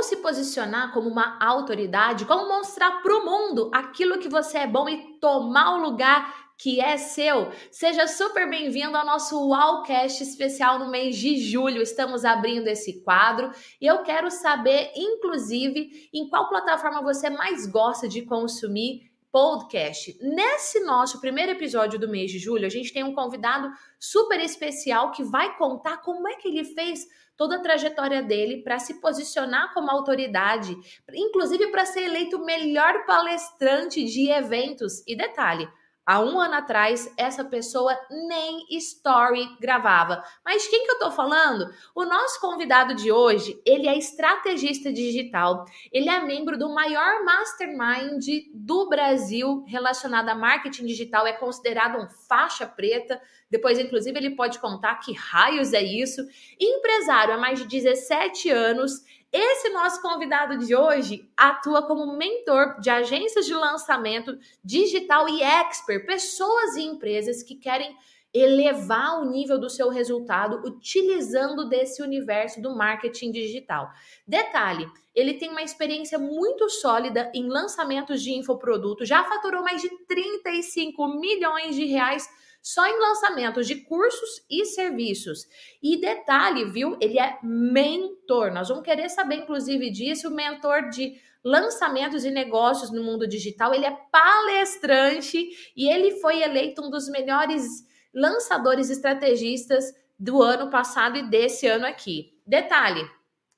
como se posicionar como uma autoridade, como mostrar para o mundo aquilo que você é bom e tomar o lugar que é seu. Seja super bem-vindo ao nosso Wallcast especial no mês de julho. Estamos abrindo esse quadro e eu quero saber, inclusive, em qual plataforma você mais gosta de consumir podcast. Nesse nosso primeiro episódio do mês de julho, a gente tem um convidado super especial que vai contar como é que ele fez toda a trajetória dele para se posicionar como autoridade, inclusive para ser eleito melhor palestrante de eventos. E detalhe, Há um ano atrás, essa pessoa nem story gravava. Mas quem que eu tô falando? O nosso convidado de hoje, ele é estrategista digital. Ele é membro do maior mastermind do Brasil relacionado a marketing digital. É considerado um faixa preta. Depois, inclusive, ele pode contar que raios é isso. Empresário há mais de 17 anos esse nosso convidado de hoje atua como mentor de agências de lançamento digital e expert, pessoas e empresas que querem elevar o nível do seu resultado utilizando desse universo do marketing digital. Detalhe, ele tem uma experiência muito sólida em lançamentos de infoproduto, já faturou mais de 35 milhões de reais só em lançamentos de cursos e serviços. E detalhe, viu? Ele é mentor. Nós vamos querer saber, inclusive, disso, o mentor de lançamentos e negócios no mundo digital. Ele é palestrante e ele foi eleito um dos melhores lançadores estrategistas do ano passado e desse ano aqui. Detalhe,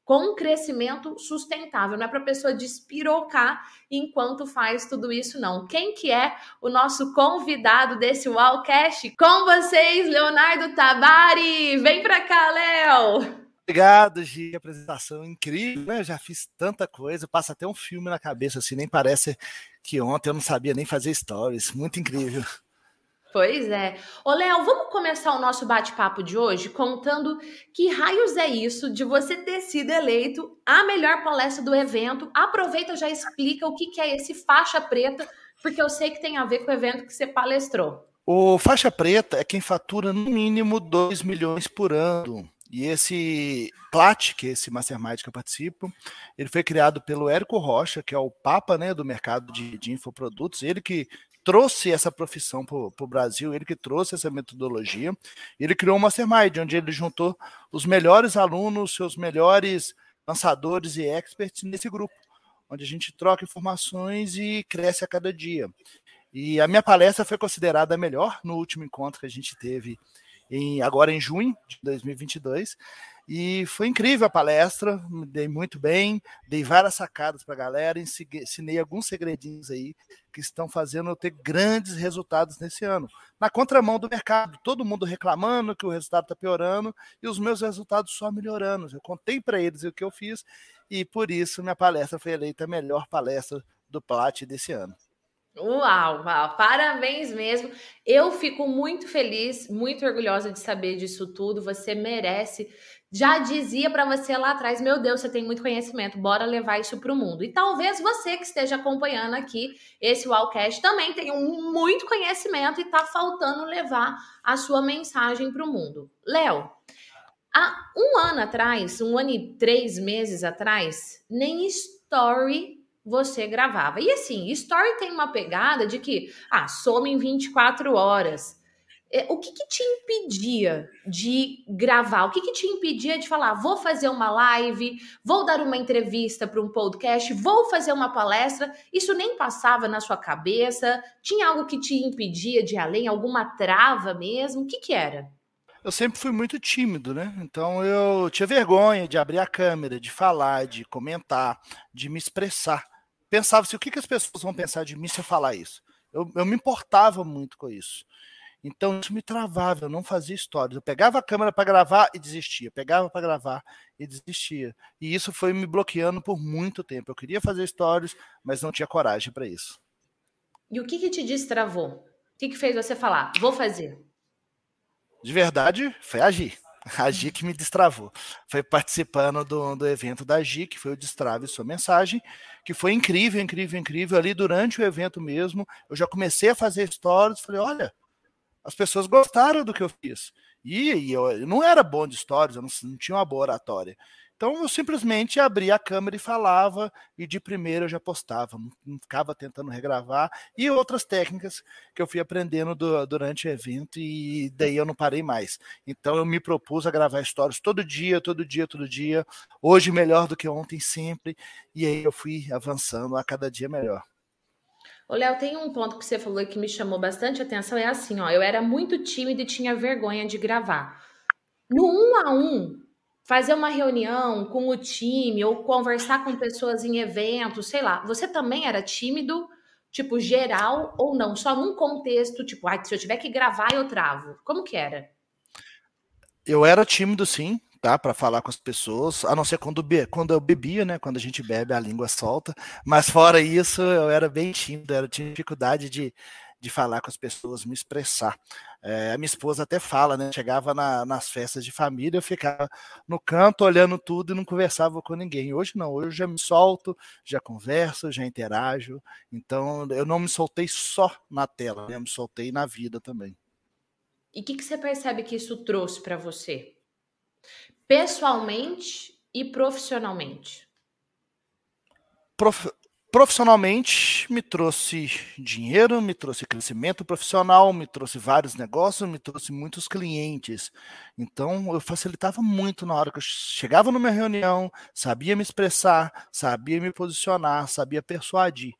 com um crescimento sustentável. Não é para a pessoa despirocar enquanto faz tudo isso, não. Quem que é o nosso convidado desse Wallcast? Com vocês, Leonardo Tabari! Vem para cá, Léo! Obrigado, Gi. Apresentação incrível, né? Eu já fiz tanta coisa, passa até um filme na cabeça, assim, nem parece que ontem eu não sabia nem fazer stories. Muito incrível. Pois é. Ô, Léo, vamos começar o nosso bate-papo de hoje contando que raios é isso de você ter sido eleito a melhor palestra do evento. Aproveita já explica o que, é esse faixa preta, porque eu sei que tem a ver com o evento que você palestrou. O faixa preta é quem fatura no mínimo 2 milhões por ano. E esse Plat, que é esse mastermind que eu participo, ele foi criado pelo Érico Rocha, que é o papa né, do mercado de, de infoprodutos, ele que trouxe essa profissão para o Brasil, ele que trouxe essa metodologia. Ele criou um mastermind, onde ele juntou os melhores alunos, seus melhores lançadores e experts nesse grupo, onde a gente troca informações e cresce a cada dia. E a minha palestra foi considerada a melhor no último encontro que a gente teve em, agora em junho de 2022. E foi incrível a palestra, me dei muito bem, dei várias sacadas para a galera, ensinei alguns segredinhos aí que estão fazendo eu ter grandes resultados nesse ano. Na contramão do mercado, todo mundo reclamando que o resultado está piorando e os meus resultados só melhorando. Eu contei para eles o que eu fiz e por isso minha palestra foi eleita a melhor palestra do Plat desse ano. Uau, uau, parabéns mesmo. Eu fico muito feliz, muito orgulhosa de saber disso tudo. Você merece já dizia para você lá atrás: meu Deus, você tem muito conhecimento, bora levar isso para o mundo. E talvez você que esteja acompanhando aqui esse Wallcast também tenha muito conhecimento e está faltando levar a sua mensagem para o mundo. Léo, há um ano atrás, um ano e três meses atrás, nem story você gravava. E assim, story tem uma pegada de que, ah, some em 24 horas. É, o que, que, te impedia de gravar? O que, que, te impedia de falar, vou fazer uma live, vou dar uma entrevista para um podcast, vou fazer uma palestra? Isso nem passava na sua cabeça? Tinha algo que te impedia de ir além? Alguma trava mesmo? O que, que era? Eu sempre fui muito tímido, né? Então eu tinha vergonha de abrir a câmera, de falar, de comentar, de me expressar. Pensava assim, o que, que as pessoas vão pensar de mim se eu falar isso? Eu, eu me importava muito com isso. Então isso me travava, eu não fazia histórias. Eu pegava a câmera para gravar e desistia, pegava para gravar e desistia. E isso foi me bloqueando por muito tempo. Eu queria fazer stories, mas não tinha coragem para isso. E o que, que te destravou? O que, que fez você falar, vou fazer? De verdade, foi agir. A que me destravou. Foi participando do, do evento da Gi, que foi o Destrave Sua Mensagem, que foi incrível, incrível, incrível. Ali durante o evento mesmo, eu já comecei a fazer stories. Falei: olha, as pessoas gostaram do que eu fiz. E, e eu, eu, não era bom de stories, eu não, não, tinha uma boa oratória. Então eu simplesmente abria a câmera e falava, e de primeira eu já postava, não ficava tentando regravar, e outras técnicas que eu fui aprendendo do, durante o evento, e daí eu não parei mais. Então eu me propus a gravar histórias todo dia, todo dia, todo dia, hoje melhor do que ontem, sempre, e aí eu fui avançando a cada dia melhor. Ô, Léo, tem um ponto que você falou que me chamou bastante atenção, é assim, ó, eu era muito tímido e tinha vergonha de gravar. No um a um, fazer uma reunião com o time ou conversar com pessoas em eventos, sei lá, você também era tímido, tipo, geral ou não? Só num contexto, tipo, ah, se eu tiver que gravar, eu travo. Como que era? Eu era tímido, sim, tá? Para falar com as pessoas, a não ser quando, quando eu bebia, né? Quando a gente bebe, a língua solta. Mas fora isso, eu era bem tímido, eu tinha dificuldade de, de falar com as pessoas, me expressar. É, a minha esposa até fala, né? Chegava na, nas festas de família, eu ficava no canto olhando tudo e não conversava com ninguém. Hoje não, hoje eu já me solto, já converso, já interajo. Então eu não me soltei só na tela, né? eu me soltei na vida também. E o que, que você percebe que isso trouxe para você? Pessoalmente e profissionalmente? Prof profissionalmente me trouxe dinheiro, me trouxe crescimento profissional, me trouxe vários negócios, me trouxe muitos clientes. Então eu facilitava muito na hora que eu chegava numa reunião, sabia me expressar, sabia me posicionar, sabia persuadir.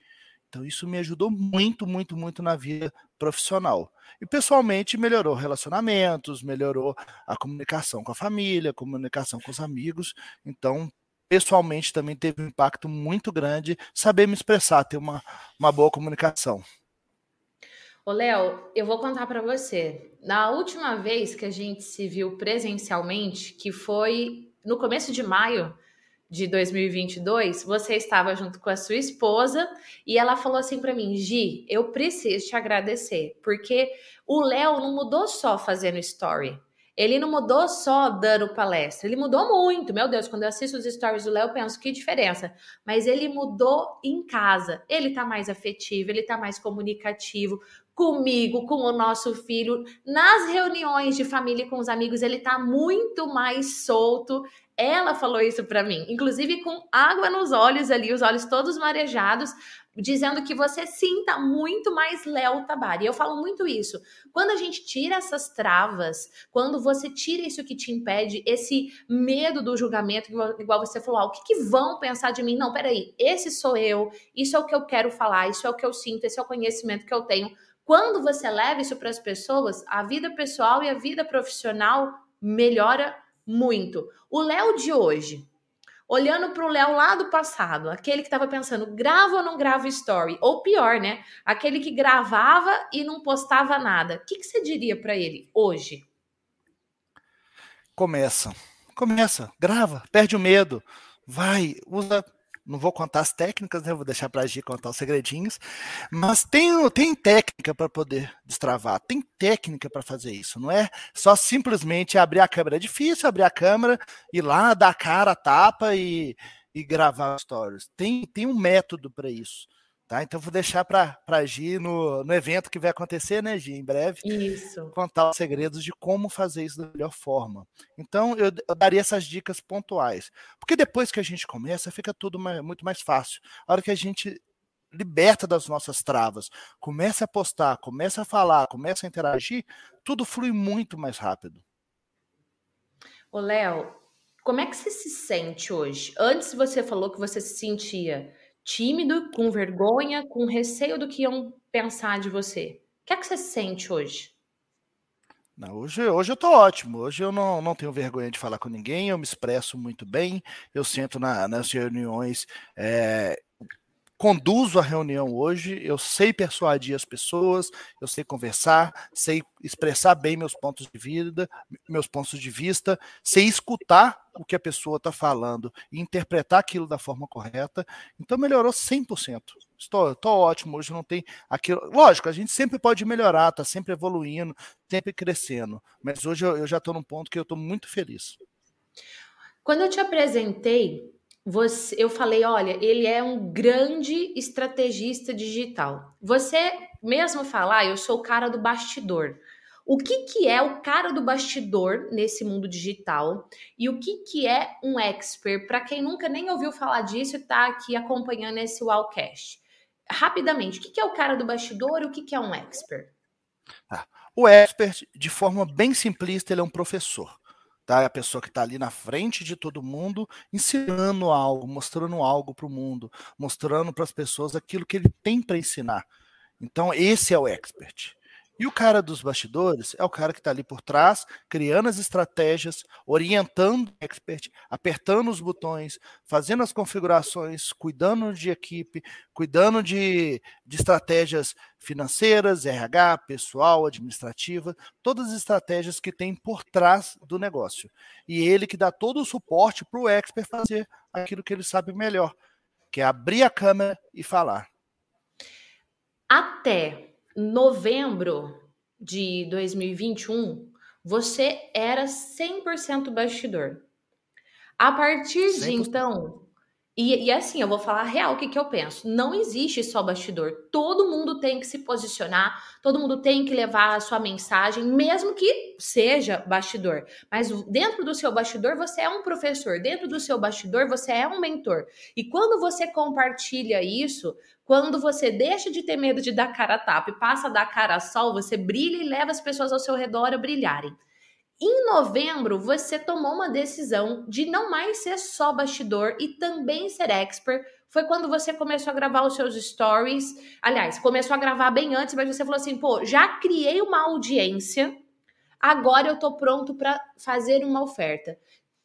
Então isso me ajudou muito, muito, muito na vida profissional. E pessoalmente melhorou relacionamentos, melhorou a comunicação com a família, comunicação com os amigos. Então pessoalmente também teve um impacto muito grande saber me expressar, ter uma, uma boa comunicação. Ô, Léo, eu vou contar para você. Na última vez que a gente se viu presencialmente, que foi no começo de maio de 2022, você estava junto com a sua esposa e ela falou assim para mim: Gi, eu preciso te agradecer, porque o Léo não mudou só fazendo story. Ele não mudou só dando palestra, ele mudou muito. Meu Deus, quando eu assisto os stories do Léo, eu penso que diferença. Mas ele mudou em casa. Ele tá mais afetivo, ele tá mais comunicativo comigo, com o nosso filho. Nas reuniões de família com os amigos, ele tá muito mais solto. Ela falou isso para mim, inclusive com água nos olhos ali, os olhos todos marejados, dizendo que você sinta muito mais Léo Tabari. Eu falo muito isso. Quando a gente tira essas travas, quando você tira isso que te impede, esse medo do julgamento, igual você falou, ah, o que, que vão pensar de mim? Não, peraí, esse sou eu, isso é o que eu quero falar, isso é o que eu sinto, esse é o conhecimento que eu tenho. Quando você leva isso para as pessoas, a vida pessoal e a vida profissional melhora muito. O Léo de hoje, olhando para o Léo lá do passado, aquele que estava pensando, grava ou não grava story? Ou pior, né? Aquele que gravava e não postava nada. O que, que você diria para ele hoje? Começa. Começa, grava, perde o medo, vai, usa não vou contar as técnicas, né? Vou deixar para a Gi contar os segredinhos. Mas tem, tem técnica para poder destravar, tem técnica para fazer isso. Não é só simplesmente abrir a câmera. É difícil abrir a câmera, ir lá, dar a cara, a tapa e, e gravar stories. Tem, tem um método para isso. Tá? Então vou deixar para a Gi no, no evento que vai acontecer, né, Gi, em breve, isso. contar os segredos de como fazer isso da melhor forma. Então eu, eu daria essas dicas pontuais. Porque depois que a gente começa, fica tudo mais, muito mais fácil. A hora que a gente liberta das nossas travas, começa a postar, começa a falar, começa a interagir, tudo flui muito mais rápido. Ô, Léo, como é que você se sente hoje? Antes você falou que você se sentia tímido, com vergonha, com receio do que iam pensar de você. O que é que você sente hoje? Não, hoje, hoje eu tô ótimo. Hoje eu não, não tenho vergonha de falar com ninguém, eu me expresso muito bem, eu sento na, nas reuniões é, conduzo a reunião hoje, eu sei persuadir as pessoas, eu sei conversar, sei expressar bem meus pontos de vida, meus pontos de vista, sei escutar o que a pessoa está falando e interpretar aquilo da forma correta. Então melhorou 100%. Estou, estou ótimo, hoje não tem aquilo. Lógico, a gente sempre pode melhorar, está sempre evoluindo, sempre crescendo. Mas hoje eu, eu já estou num ponto que eu estou muito feliz. Quando eu te apresentei, você, eu falei, olha, ele é um grande estrategista digital. Você mesmo falar, ah, eu sou o cara do bastidor. O que, que é o cara do bastidor nesse mundo digital e o que, que é um expert, para quem nunca nem ouviu falar disso está aqui acompanhando esse Wallcast. Rapidamente, o que, que é o cara do bastidor e o que, que é um expert? Ah, o expert, de forma bem simplista, ele é um professor. Tá? É a pessoa que está ali na frente de todo mundo, ensinando algo, mostrando algo para o mundo, mostrando para as pessoas aquilo que ele tem para ensinar. Então, esse é o expert. E o cara dos bastidores é o cara que está ali por trás, criando as estratégias, orientando o expert, apertando os botões, fazendo as configurações, cuidando de equipe, cuidando de, de estratégias financeiras, RH, pessoal, administrativa, todas as estratégias que tem por trás do negócio. E ele que dá todo o suporte para o expert fazer aquilo que ele sabe melhor, que é abrir a câmera e falar. Até novembro de 2021, você era 100% bastidor. A partir de então, e, e, assim, eu vou falar real o que, que eu penso. Não existe só bastidor. Todo mundo tem que se posicionar, todo mundo tem que levar a sua mensagem, mesmo que seja bastidor. Mas dentro do seu bastidor, você é um professor. Dentro do seu bastidor, você é um mentor. E quando você compartilha isso, quando você deixa de ter medo de dar cara a tapa e passa a dar cara a sol, você brilha e leva as pessoas ao seu redor a brilharem. Em novembro, você tomou uma decisão de não mais ser só bastidor e também ser expert. Foi quando você começou a gravar os seus stories. Aliás, começou a gravar bem antes, mas você falou assim: pô, já criei uma audiência, agora eu tô pronto para fazer uma oferta.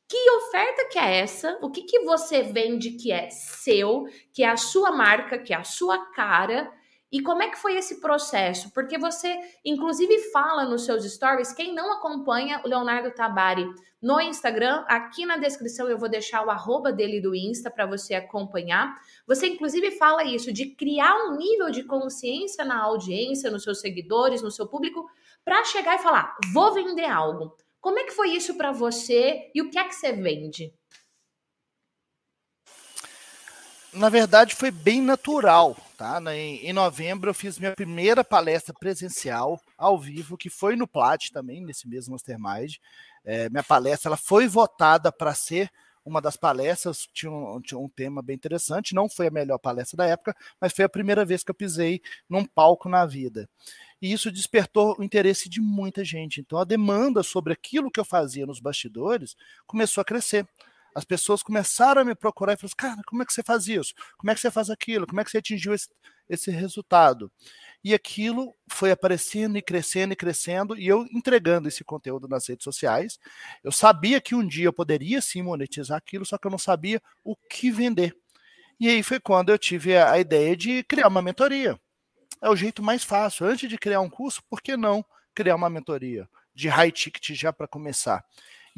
Que oferta que é essa? O que, que você vende que é seu, que é a sua marca, que é a sua cara? E como é que foi esse processo? Porque você, inclusive, fala nos seus stories. Quem não acompanha o Leonardo Tabari no Instagram, aqui na descrição eu vou deixar o arroba dele do Insta para você acompanhar. Você, inclusive, fala isso de criar um nível de consciência na audiência, nos seus seguidores, no seu público, para chegar e falar: vou vender algo. Como é que foi isso para você e o que é que você vende? Na verdade, foi bem natural Tá? Em, novembro eu fiz minha primeira palestra presencial ao vivo, que foi no Plat também, nesse mesmo Mastermind. É, minha palestra ela foi votada para ser uma das palestras, tinha um, tinha um tema bem interessante, não foi a melhor palestra da época, mas foi a primeira vez que eu pisei num palco na vida. E isso despertou o interesse de muita gente. Então a demanda sobre aquilo que eu fazia nos bastidores começou a crescer as pessoas começaram a me procurar e falaram: assim, cara, como é que você faz isso? Como é que você faz aquilo? Como é que você atingiu esse, esse resultado? E aquilo foi aparecendo e crescendo e crescendo, e eu entregando esse conteúdo nas redes sociais. Eu sabia que um dia eu poderia sim monetizar aquilo, só que eu não sabia o que vender. E aí foi quando eu tive a, a ideia de criar uma mentoria. É o jeito mais fácil. Antes de criar um curso, por que não criar uma mentoria de high ticket já para começar?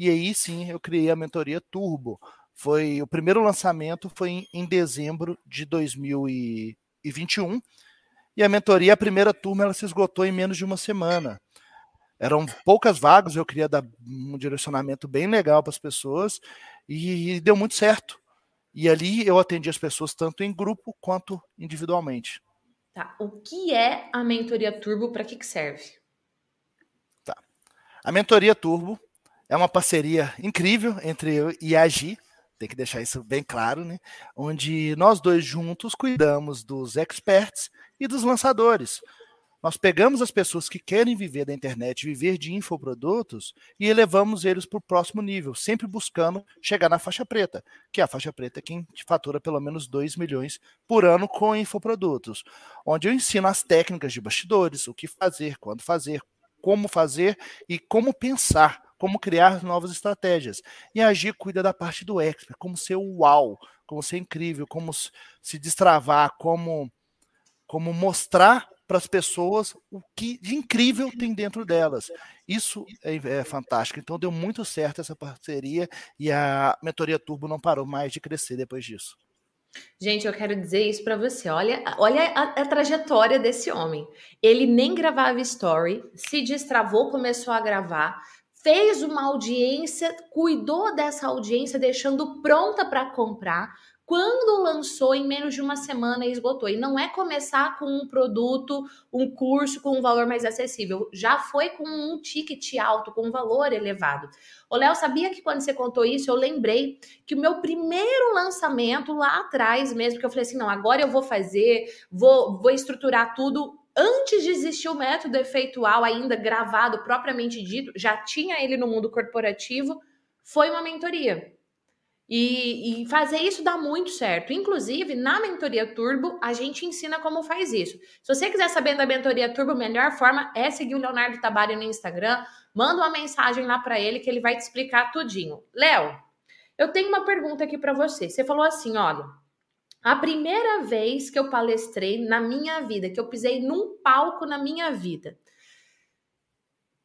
E aí sim eu criei a mentoria Turbo. Foi o primeiro lançamento foi em, em dezembro de 2021. E a mentoria, a primeira turma, ela se esgotou em menos de uma semana. Eram poucas vagas, eu queria dar um direcionamento bem legal para as pessoas e, e deu muito certo. E ali eu atendi as pessoas tanto em grupo quanto individualmente. Tá. O que é a mentoria Turbo? Para que, que serve? Tá. A mentoria Turbo é uma parceria incrível entre eu e a Gi, tem que deixar isso bem claro, né? Onde nós dois juntos cuidamos dos experts e dos lançadores. Nós pegamos as pessoas que querem viver da internet, viver de infoprodutos e elevamos eles para o próximo nível, sempre buscando chegar na faixa preta, que é a faixa preta é quem fatura pelo menos 2 milhões por ano com infoprodutos, onde eu ensino as técnicas de bastidores, o que fazer, quando fazer, como fazer e como pensar como criar novas estratégias. E agir cuida da parte do expert, como ser uau, como ser incrível, como se destravar, como, como mostrar para as pessoas o que de incrível tem dentro delas. Isso é, é, fantástico. Então deu muito certo essa parceria e a mentoria Turbo não parou mais de crescer depois disso. Gente, eu quero dizer isso para você. Olha, olha a, a, trajetória desse homem. Ele nem gravava story, se destravou, começou a gravar, fez uma audiência, cuidou dessa audiência, deixando pronta para comprar. quando lançou, em menos de uma semana esgotou. E não é começar com um produto, um curso com um valor mais acessível. Já foi com um ticket alto, com um valor elevado. O Léo, sabia que quando você contou isso, eu lembrei que o meu primeiro lançamento lá atrás mesmo, que eu falei assim, não, agora eu vou fazer, vou, vou estruturar tudo antes de existir o método efeitual ainda gravado propriamente dito, já tinha ele no mundo corporativo, foi uma mentoria. E, e, fazer isso dá muito certo. Inclusive, na mentoria Turbo, a gente ensina como faz isso. Se você quiser saber da mentoria Turbo, a melhor forma é seguir o Leonardo Tabari no Instagram. Manda uma mensagem lá para ele que ele vai te explicar tudinho. Léo, eu tenho uma pergunta aqui para você. Você falou assim, olha, a primeira vez que eu palestrei na minha vida, que eu pisei num palco na minha vida.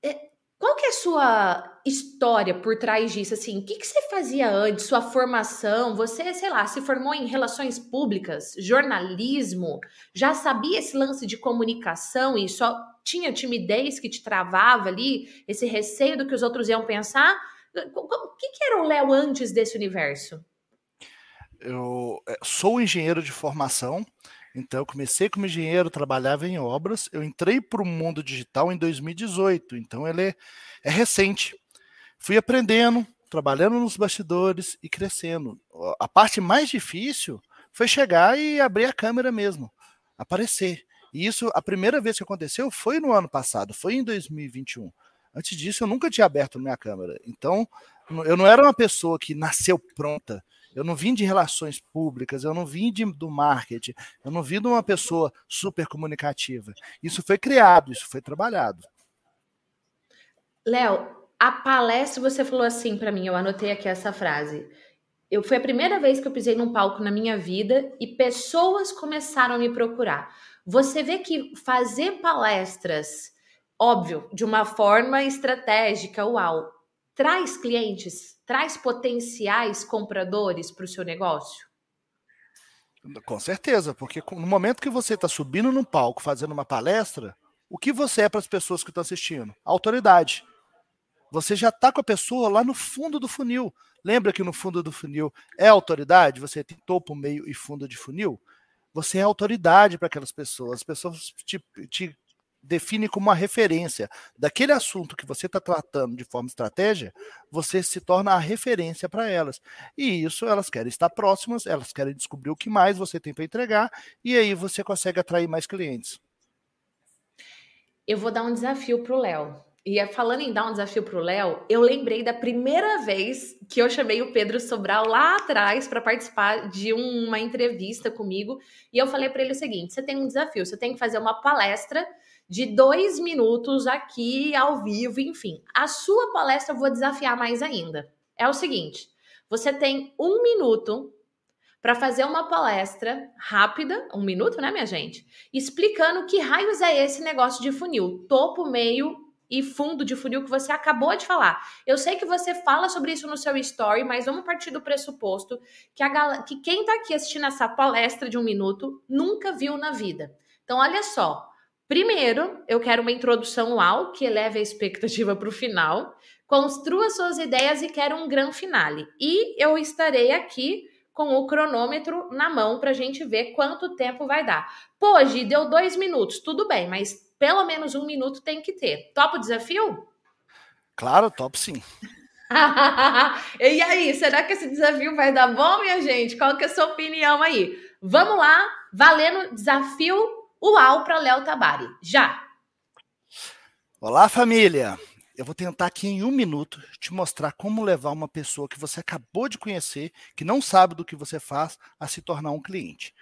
É, qual que é a sua história por trás disso? Assim, o que, que você fazia antes? Sua formação? Você, sei lá, se formou em relações públicas, jornalismo? Já sabia esse lance de comunicação e só tinha timidez que te travava ali? Esse receio do que os outros iam pensar? O que, que era o Léo antes desse universo? Eu é, sou engenheiro de formação, então eu comecei como engenheiro, trabalhava em obras, eu entrei para o mundo digital em 2018, então ele é, é recente. Fui aprendendo, trabalhando nos bastidores e crescendo. A parte mais difícil foi chegar e abrir a câmera mesmo, aparecer. E isso, a primeira vez que aconteceu foi no ano passado, foi em 2021. Antes disso, eu nunca tinha aberto minha câmera. Então, eu não era uma pessoa que nasceu pronta. Eu não vim de relações públicas, eu não vim de, do marketing, eu não vim de uma pessoa super comunicativa. Isso foi criado, isso foi trabalhado. Léo, a palestra você falou assim para mim, eu anotei aqui essa frase. Eu foi a primeira vez que eu pisei num palco na minha vida e pessoas começaram a me procurar. Você vê que fazer palestras, óbvio, de uma forma estratégica, uau, traz clientes, traz potenciais compradores para o seu negócio? Com certeza, porque no momento que você está subindo no palco, fazendo uma palestra, o que você é para as pessoas que estão assistindo? Autoridade. Você já está com a pessoa lá no fundo do funil. Lembra que no fundo do funil é autoridade? Você tem topo, meio e fundo de funil? Você é autoridade para aquelas pessoas. As pessoas te, te define como uma referência daquele assunto que você está tratando de forma estratégia, você se torna a referência para elas. E isso elas querem estar próximas, elas querem descobrir o que mais você tem para entregar, e aí você consegue atrair mais clientes. Eu vou dar um desafio para o Léo. E é, falando em dar um desafio para o Léo, eu lembrei da primeira vez que eu chamei o Pedro Sobral lá atrás para participar de uma entrevista comigo. E eu falei para ele o seguinte: você tem um desafio, você tem que fazer uma palestra de dois minutos aqui ao vivo, enfim. A sua palestra eu vou desafiar mais ainda. É o seguinte: você tem um minuto para fazer uma palestra rápida, um minuto, né, minha gente? Explicando que raios é esse negócio de funil, topo, meio e fundo de funil que você acabou de falar. Eu sei que você fala sobre isso no seu story, mas vamos partir do pressuposto que, a que quem está aqui assistindo essa palestra de um minuto nunca viu na vida. Então, olha só. Primeiro, eu quero uma introdução ao que eleve a expectativa para o final. Construa suas ideias e quero um grande finale. E eu estarei aqui com o cronômetro na mão para a gente ver quanto tempo vai dar. Pô, Gi, deu dois minutos, tudo bem, mas pelo menos um minuto tem que ter. Topa o desafio? Claro, top sim. e aí, será que esse desafio vai dar bom, minha gente? Qual que é a sua opinião aí? Vamos lá, valendo desafio Uau para Léo Tabari. Já! Olá, família! Eu vou tentar aqui em um minuto te mostrar como levar uma pessoa que você acabou de conhecer, que não sabe do que você faz, a se tornar um cliente.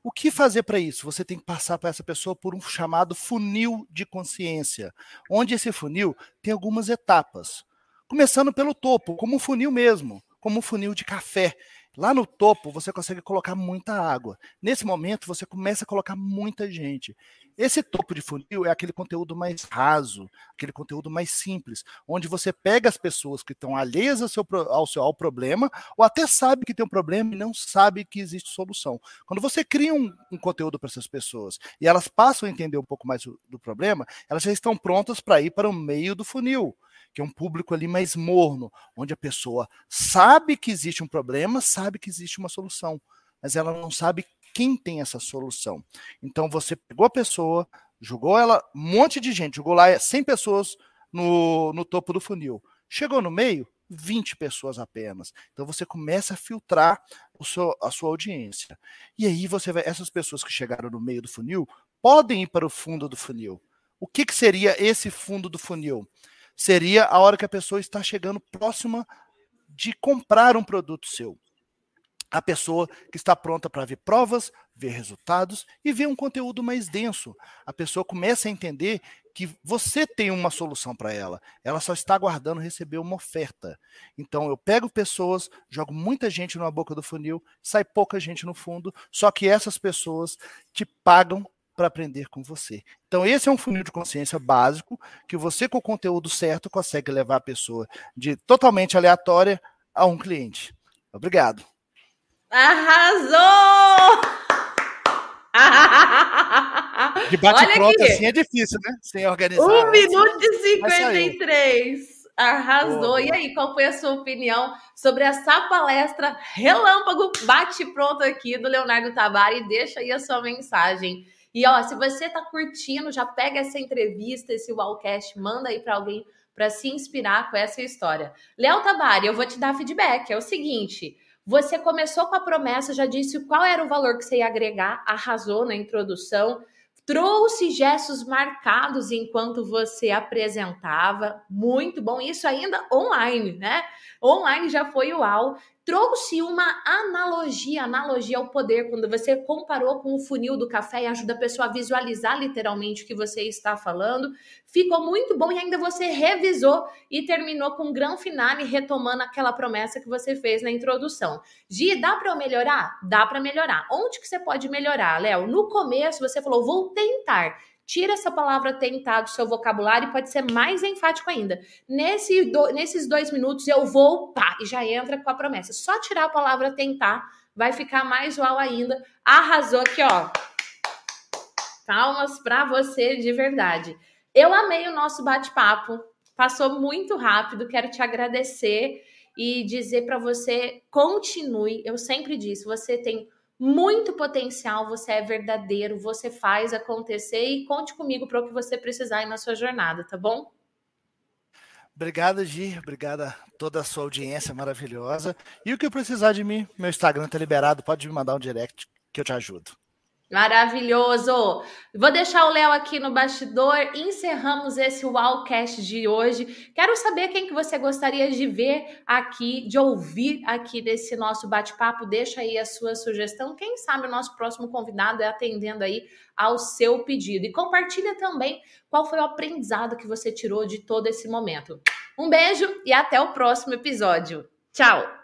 O que fazer para isso? Você tem que passar para essa pessoa por um chamado funil de consciência, onde esse funil tem algumas etapas. Começando pelo topo, como um funil mesmo, como um funil de café. Lá no topo você consegue colocar muita água. Nesse momento você começa a colocar muita gente. Esse topo de funil é aquele conteúdo mais raso, aquele conteúdo mais simples, onde você pega as pessoas que estão alheias ao seu, ao seu ao problema, ou até sabe que tem um problema e não sabe que existe solução. Quando você cria um, um conteúdo para essas pessoas e elas passam a entender um pouco mais do, do problema, elas já estão prontas para ir para o meio do funil que é um público ali mais morno, onde a pessoa sabe que existe um problema, sabe que existe uma solução. mas ela não sabe quem tem essa solução. Então você pegou a pessoa, jogou ela, um monte de gente, jogou lá 100 pessoas no, no topo do funil. Chegou no meio, 20 pessoas apenas. Então você começa a filtrar o seu, a sua audiência. E aí você vai, essas pessoas que chegaram no meio do funil podem ir para o fundo do funil. O que, que seria esse fundo do funil? Seria a hora que a pessoa está chegando próxima de comprar um produto seu. A pessoa que está pronta para ver provas, ver resultados e ver um conteúdo mais denso. A pessoa começa a entender que você tem uma solução para ela. Ela só está aguardando receber uma oferta. Então eu pego pessoas, jogo muita gente na boca do funil, sai pouca gente no fundo, só que essas pessoas te pagam para aprender com você. Então esse é um funil de consciência básico que você com o conteúdo certo consegue levar a pessoa de totalmente aleatória a um cliente. Obrigado. Arrasou! De bate-pronto assim é difícil, né? Sem organizar. Um minuto e 53. Arrasou. E aí, qual foi a sua opinião sobre essa palestra relâmpago bate-pronto aqui do Leonardo Tabari? Deixa aí a sua mensagem. E ó, se você tá curtindo, já pega essa entrevista, esse Wallcast, manda aí para alguém para se inspirar com essa história. Léo Tabari, eu vou te dar feedback. É o seguinte, você começou com a promessa, já disse qual era o valor que você ia agregar, arrasou na introdução, trouxe gestos marcados enquanto você apresentava, muito bom. Isso ainda online, né? Online já foi uau trouxe uma analogia, analogia ao poder, quando você comparou com o funil do café e ajuda a pessoa a visualizar literalmente o que você está falando. Ficou muito bom e ainda você revisou e terminou com um grande finale retomando aquela promessa que você fez na introdução. Gi, dá para eu melhorar? Dá para melhorar. Onde que você pode melhorar, Léo? No começo você falou, vou tentar. Tira essa palavra tentar do seu vocabulário e pode ser mais enfático ainda. Nesse do, nesses dois minutos eu vou, pá, e já entra com a promessa. Só tirar a palavra tentar vai ficar mais uau ainda. Arrasou aqui, ó. Palmas para você de verdade. Eu amei o nosso bate-papo. Passou muito rápido. Quero te agradecer e dizer para você continue. Eu sempre disse, você tem muito potencial, você é verdadeiro, você faz acontecer e conte comigo para o que você precisar aí na sua jornada, tá bom? Obrigado, Gi. Obrigado a toda a sua audiência maravilhosa. E o que precisar de mim, meu Instagram está liberado, pode me mandar um direct que eu te ajudo. Maravilhoso! Vou deixar o Léo aqui no bastidor. Encerramos esse Wowcast de hoje. Quero saber quem que você gostaria de ver aqui, de ouvir aqui nesse nosso bate-papo. Deixa aí a sua sugestão. Quem sabe o nosso próximo convidado é atendendo aí ao seu pedido. E compartilha também qual foi o aprendizado que você tirou de todo esse momento. Um beijo e até o próximo episódio. Tchau!